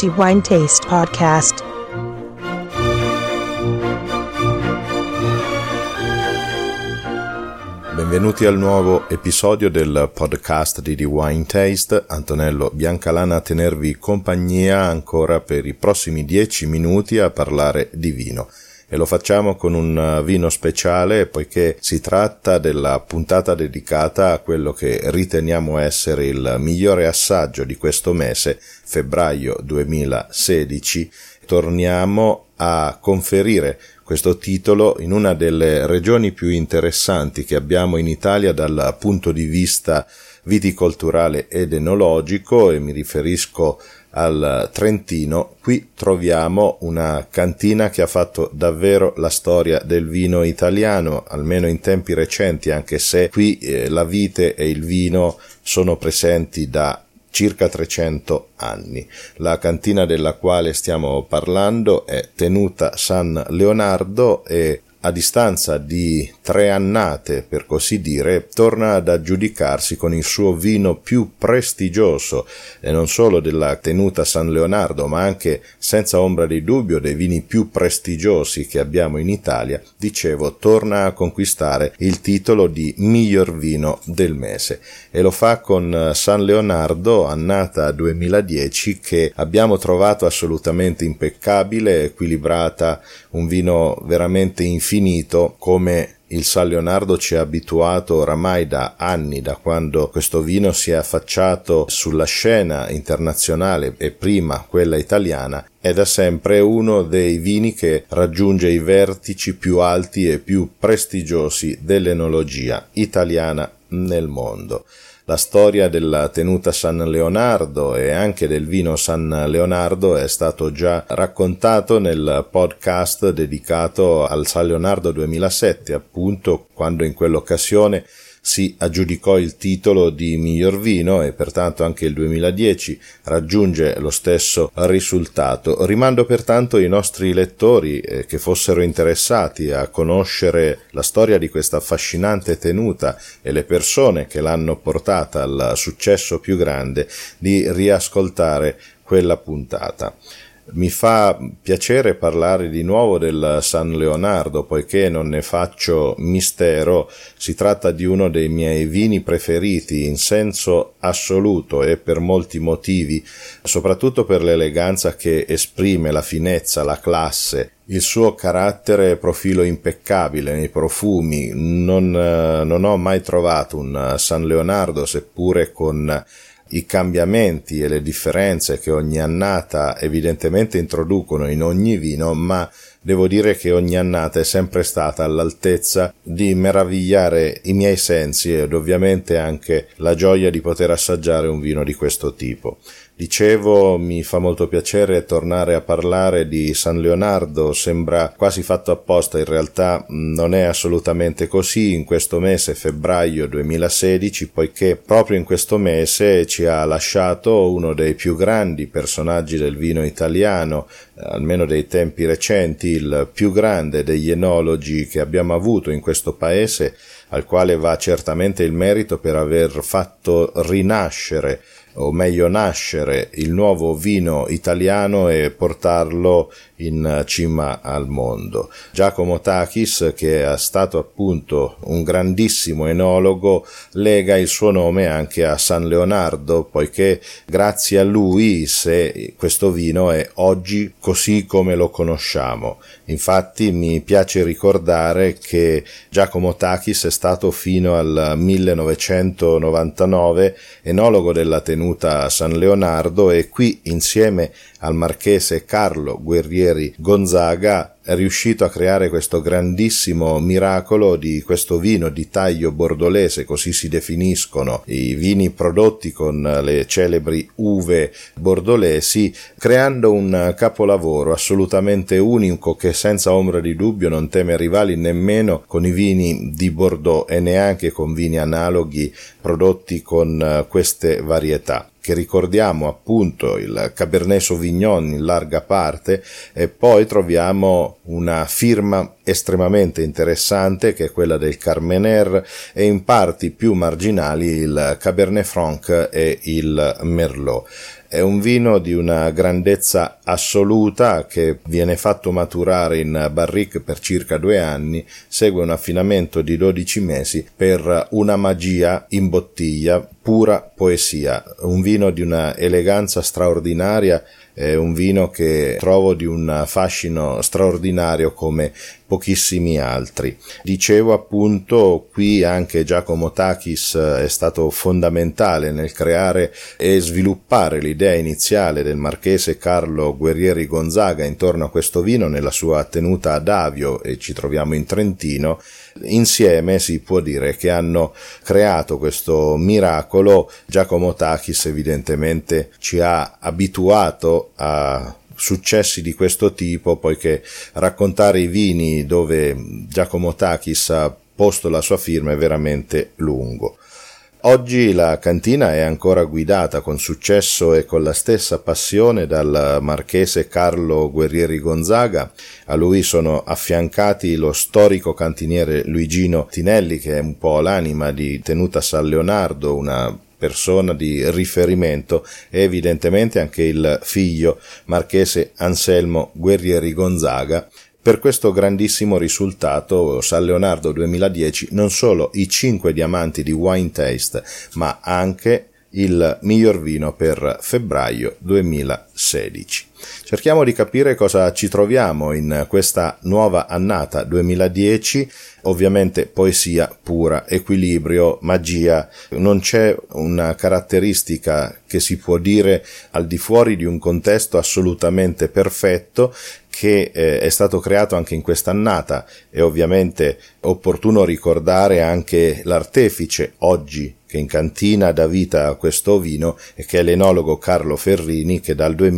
The Wine Taste Podcast. Benvenuti al nuovo episodio del podcast di The Wine Taste. Antonello Biancalana a tenervi compagnia ancora per i prossimi dieci minuti a parlare di vino e lo facciamo con un vino speciale poiché si tratta della puntata dedicata a quello che riteniamo essere il migliore assaggio di questo mese, febbraio 2016. Torniamo a conferire questo titolo in una delle regioni più interessanti che abbiamo in Italia dal punto di vista viticolturale ed enologico e mi riferisco al Trentino. Qui troviamo una cantina che ha fatto davvero la storia del vino italiano, almeno in tempi recenti, anche se qui eh, la vite e il vino sono presenti da circa 300 anni. La cantina della quale stiamo parlando è tenuta San Leonardo e a distanza di tre annate, per così dire, torna ad aggiudicarsi con il suo vino più prestigioso, e non solo della tenuta San Leonardo, ma anche, senza ombra di dubbio, dei vini più prestigiosi che abbiamo in Italia, dicevo, torna a conquistare il titolo di miglior vino del mese. E lo fa con San Leonardo, annata 2010, che abbiamo trovato assolutamente impeccabile, equilibrata, un vino veramente infinito finito come il San Leonardo ci ha abituato oramai da anni, da quando questo vino si è affacciato sulla scena internazionale e prima quella italiana, è da sempre uno dei vini che raggiunge i vertici più alti e più prestigiosi dell'enologia italiana nel mondo. La storia della tenuta San Leonardo e anche del vino San Leonardo è stato già raccontato nel podcast dedicato al San Leonardo 2007, appunto quando in quell'occasione si aggiudicò il titolo di miglior vino e pertanto anche il 2010 raggiunge lo stesso risultato. Rimando pertanto i nostri lettori eh, che fossero interessati a conoscere la storia di questa affascinante tenuta e le persone che l'hanno portata al successo più grande di riascoltare quella puntata. Mi fa piacere parlare di nuovo del San Leonardo, poiché non ne faccio mistero, si tratta di uno dei miei vini preferiti in senso assoluto e per molti motivi, soprattutto per l'eleganza che esprime, la finezza, la classe, il suo carattere e profilo impeccabile nei profumi. Non, non ho mai trovato un San Leonardo, seppure con i cambiamenti e le differenze che ogni annata evidentemente introducono in ogni vino, ma devo dire che ogni annata è sempre stata all'altezza di meravigliare i miei sensi ed ovviamente anche la gioia di poter assaggiare un vino di questo tipo. Dicevo, mi fa molto piacere tornare a parlare di San Leonardo, sembra quasi fatto apposta, in realtà non è assolutamente così. In questo mese febbraio 2016, poiché proprio in questo mese ci ha lasciato uno dei più grandi personaggi del vino italiano, almeno dei tempi recenti, il più grande degli enologi che abbiamo avuto in questo paese, al quale va certamente il merito per aver fatto rinascere o meglio nascere il nuovo vino italiano e portarlo in cima al mondo. Giacomo Takis, che è stato appunto un grandissimo enologo, lega il suo nome anche a San Leonardo, poiché grazie a lui se questo vino è oggi così come lo conosciamo. Infatti mi piace ricordare che Giacomo Takis è stato fino al 1999 enologo della tenuta San Leonardo e qui insieme al marchese Carlo Guerrieri Gonzaga è riuscito a creare questo grandissimo miracolo di questo vino di taglio bordolese, così si definiscono i vini prodotti con le celebri uve bordolesi, creando un capolavoro assolutamente unico che senza ombra di dubbio non teme rivali nemmeno con i vini di Bordeaux e neanche con vini analoghi prodotti con queste varietà che ricordiamo appunto il Cabernet Sauvignon in larga parte e poi troviamo una firma estremamente interessante che è quella del Carmener e in parti più marginali il Cabernet Franc e il Merlot. È un vino di una grandezza assoluta che viene fatto maturare in barrique per circa due anni, segue un affinamento di 12 mesi per una magia in bottiglia, pura poesia, un vino di una eleganza straordinaria è un vino che trovo di un fascino straordinario come pochissimi altri. Dicevo appunto qui anche Giacomo Takis è stato fondamentale nel creare e sviluppare l'idea iniziale del marchese Carlo Guerrieri Gonzaga intorno a questo vino nella sua tenuta ad Avio e ci troviamo in Trentino. Insieme si può dire che hanno creato questo miracolo. Giacomo Takis evidentemente ci ha abituato a successi di questo tipo, poiché raccontare i vini dove Giacomo Takis ha posto la sua firma è veramente lungo. Oggi la cantina è ancora guidata con successo e con la stessa passione dal marchese Carlo Guerrieri Gonzaga. A lui sono affiancati lo storico cantiniere Luigino Tinelli, che è un po' l'anima di Tenuta San Leonardo, una persona di riferimento e evidentemente anche il figlio marchese Anselmo Guerrieri Gonzaga. Per questo grandissimo risultato San Leonardo 2010 non solo i 5 diamanti di Wine Taste ma anche il miglior vino per febbraio 2016. Cerchiamo di capire cosa ci troviamo in questa nuova annata 2010, ovviamente poesia pura, equilibrio, magia, non c'è una caratteristica che si può dire al di fuori di un contesto assolutamente perfetto che eh, è stato creato anche in quest'annata. E ovviamente opportuno ricordare anche l'artefice oggi che in cantina dà vita a questo vino e che è l'enologo Carlo Ferrini che dal 2000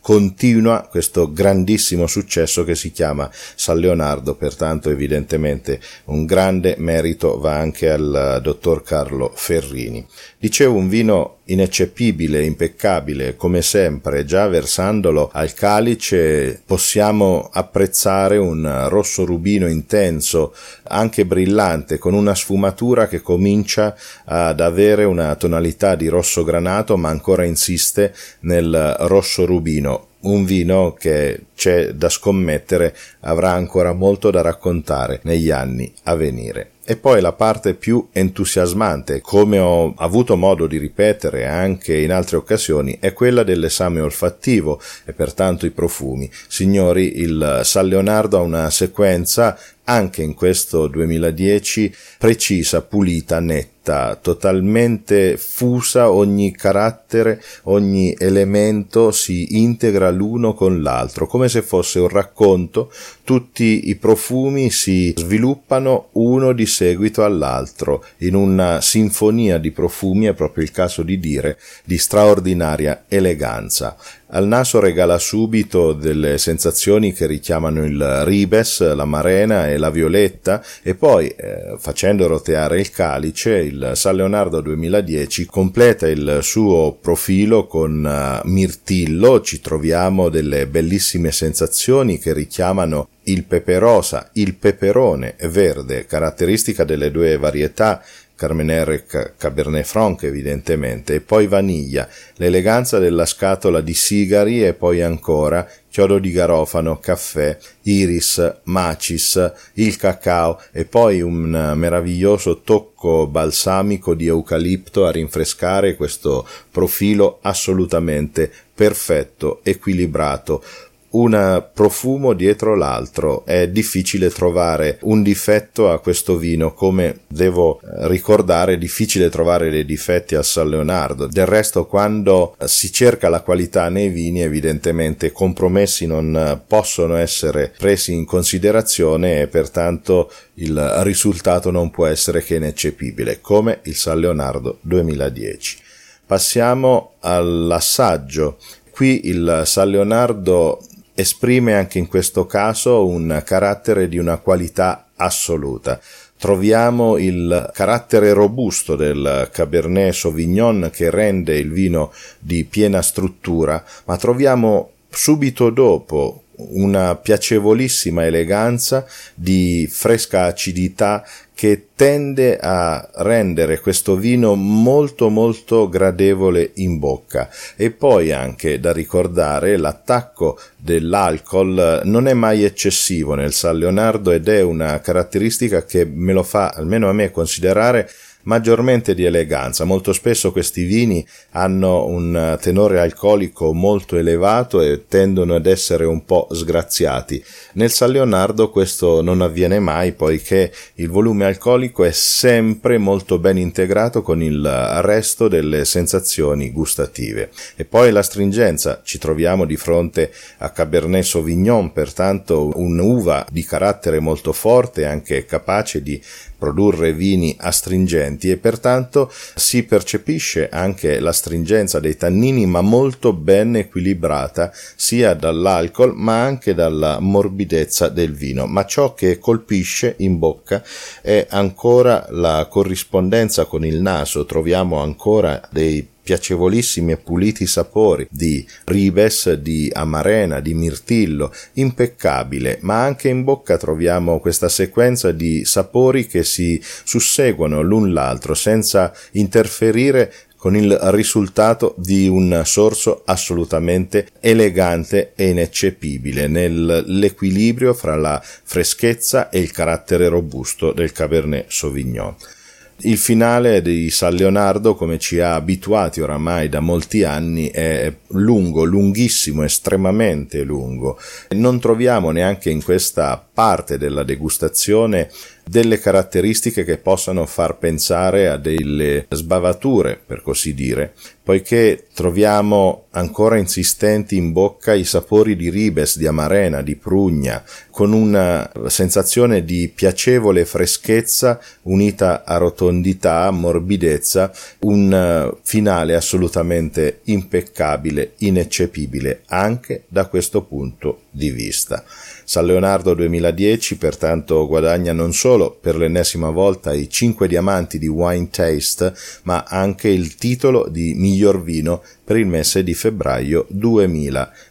continua questo grandissimo successo che si chiama San Leonardo, pertanto evidentemente un grande merito va anche al dottor Carlo Ferrini. Dicevo un vino ineccepibile, impeccabile, come sempre, già versandolo al calice possiamo apprezzare un rosso rubino intenso, anche brillante, con una sfumatura che comincia ad avere una tonalità di rosso granato, ma ancora insiste nel rosso rubino un vino che c'è da scommettere avrà ancora molto da raccontare negli anni a venire. E poi la parte più entusiasmante, come ho avuto modo di ripetere anche in altre occasioni, è quella dell'esame olfattivo e pertanto i profumi. Signori, il San Leonardo ha una sequenza anche in questo 2010 precisa, pulita, netta, totalmente fusa, ogni carattere, ogni elemento si integra l'uno con l'altro, come se fosse un racconto, tutti i profumi si sviluppano uno di seguito all'altro, in una sinfonia di profumi, è proprio il caso di dire, di straordinaria eleganza. Al naso regala subito delle sensazioni che richiamano il ribes, la marena e la violetta e poi, eh, facendo roteare il calice, il San Leonardo 2010 completa il suo profilo con uh, mirtillo, ci troviamo delle bellissime sensazioni che richiamano il pepe rosa, il peperone verde, caratteristica delle due varietà Carmenere Cabernet Franc evidentemente, e poi vaniglia, l'eleganza della scatola di sigari e poi ancora chiodo di garofano, caffè, iris, macis, il cacao e poi un meraviglioso tocco balsamico di eucalipto a rinfrescare questo profilo assolutamente perfetto, equilibrato, un profumo dietro l'altro. È difficile trovare un difetto a questo vino, come devo ricordare, è difficile trovare dei difetti a San Leonardo. Del resto, quando si cerca la qualità nei vini, evidentemente compromessi non possono essere presi in considerazione e pertanto il risultato non può essere che ineccepibile, come il San Leonardo 2010. Passiamo all'assaggio. Qui il San Leonardo esprime anche in questo caso un carattere di una qualità assoluta. Troviamo il carattere robusto del Cabernet Sauvignon che rende il vino di piena struttura, ma troviamo subito dopo una piacevolissima eleganza di fresca acidità che tende a rendere questo vino molto molto gradevole in bocca. E poi anche da ricordare l'attacco dell'alcol non è mai eccessivo nel San Leonardo ed è una caratteristica che me lo fa almeno a me considerare maggiormente di eleganza. Molto spesso questi vini hanno un tenore alcolico molto elevato e tendono ad essere un po' sgraziati. Nel San Leonardo questo non avviene mai poiché il volume alcolico è sempre molto ben integrato con il resto delle sensazioni gustative. E poi la stringenza, ci troviamo di fronte a Cabernet Sauvignon, pertanto un'uva di carattere molto forte, anche capace di produrre vini astringenti e pertanto si percepisce anche la stringenza dei tannini ma molto ben equilibrata sia dall'alcol ma anche dalla morbidezza del vino. Ma ciò che colpisce in bocca è ancora la corrispondenza con il naso. Troviamo ancora dei piacevolissimi e puliti sapori di ribes, di amarena, di mirtillo, impeccabile, ma anche in bocca troviamo questa sequenza di sapori che si susseguono l'un l'altro senza interferire con il risultato di un sorso assolutamente elegante e ineccepibile nell'equilibrio fra la freschezza e il carattere robusto del Cabernet Sauvignon. Il finale di San Leonardo, come ci ha abituati oramai da molti anni, è lungo, lunghissimo, estremamente lungo. Non troviamo neanche in questa parte della degustazione delle caratteristiche che possano far pensare a delle sbavature, per così dire, poiché troviamo ancora insistenti in bocca i sapori di ribes, di amarena, di prugna, con una sensazione di piacevole freschezza unita a rotondità, morbidezza, un finale assolutamente impeccabile, ineccepibile anche da questo punto di vista. San Leonardo 2010 pertanto guadagna non solo per l'ennesima volta i 5 diamanti di Wine Taste, ma anche il titolo di miglior vino per il mese di febbraio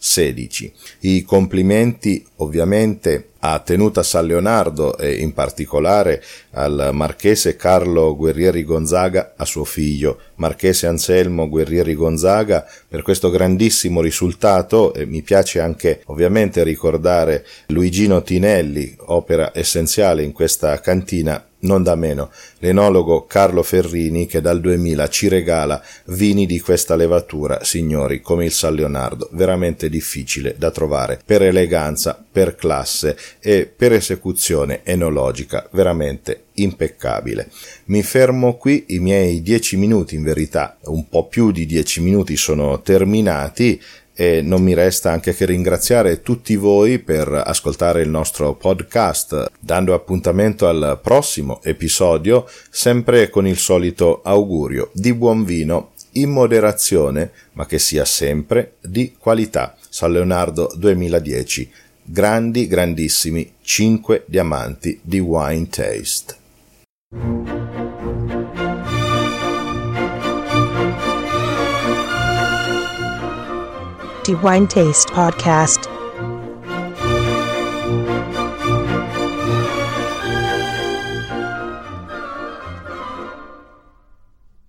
2016. I complimenti ovviamente a Tenuta San Leonardo e in particolare al marchese Carlo Guerrieri Gonzaga, a suo figlio marchese Anselmo Guerrieri Gonzaga per questo grandissimo risultato e mi piace anche ovviamente ricordare Luigino Tinelli, opera essenziale in questa cantina non da meno, l'enologo Carlo Ferrini che dal 2000 ci regala vini di questa levatura, signori, come il San Leonardo, veramente difficile da trovare per eleganza, per classe e per esecuzione enologica, veramente impeccabile. Mi fermo qui, i miei dieci minuti in verità, un po' più di dieci minuti sono terminati e non mi resta anche che ringraziare tutti voi per ascoltare il nostro podcast, dando appuntamento al prossimo episodio, sempre con il solito augurio di buon vino in moderazione, ma che sia sempre di qualità. San Leonardo 2010. Grandi, grandissimi 5 diamanti di Wine Taste. Wine Taste Podcast.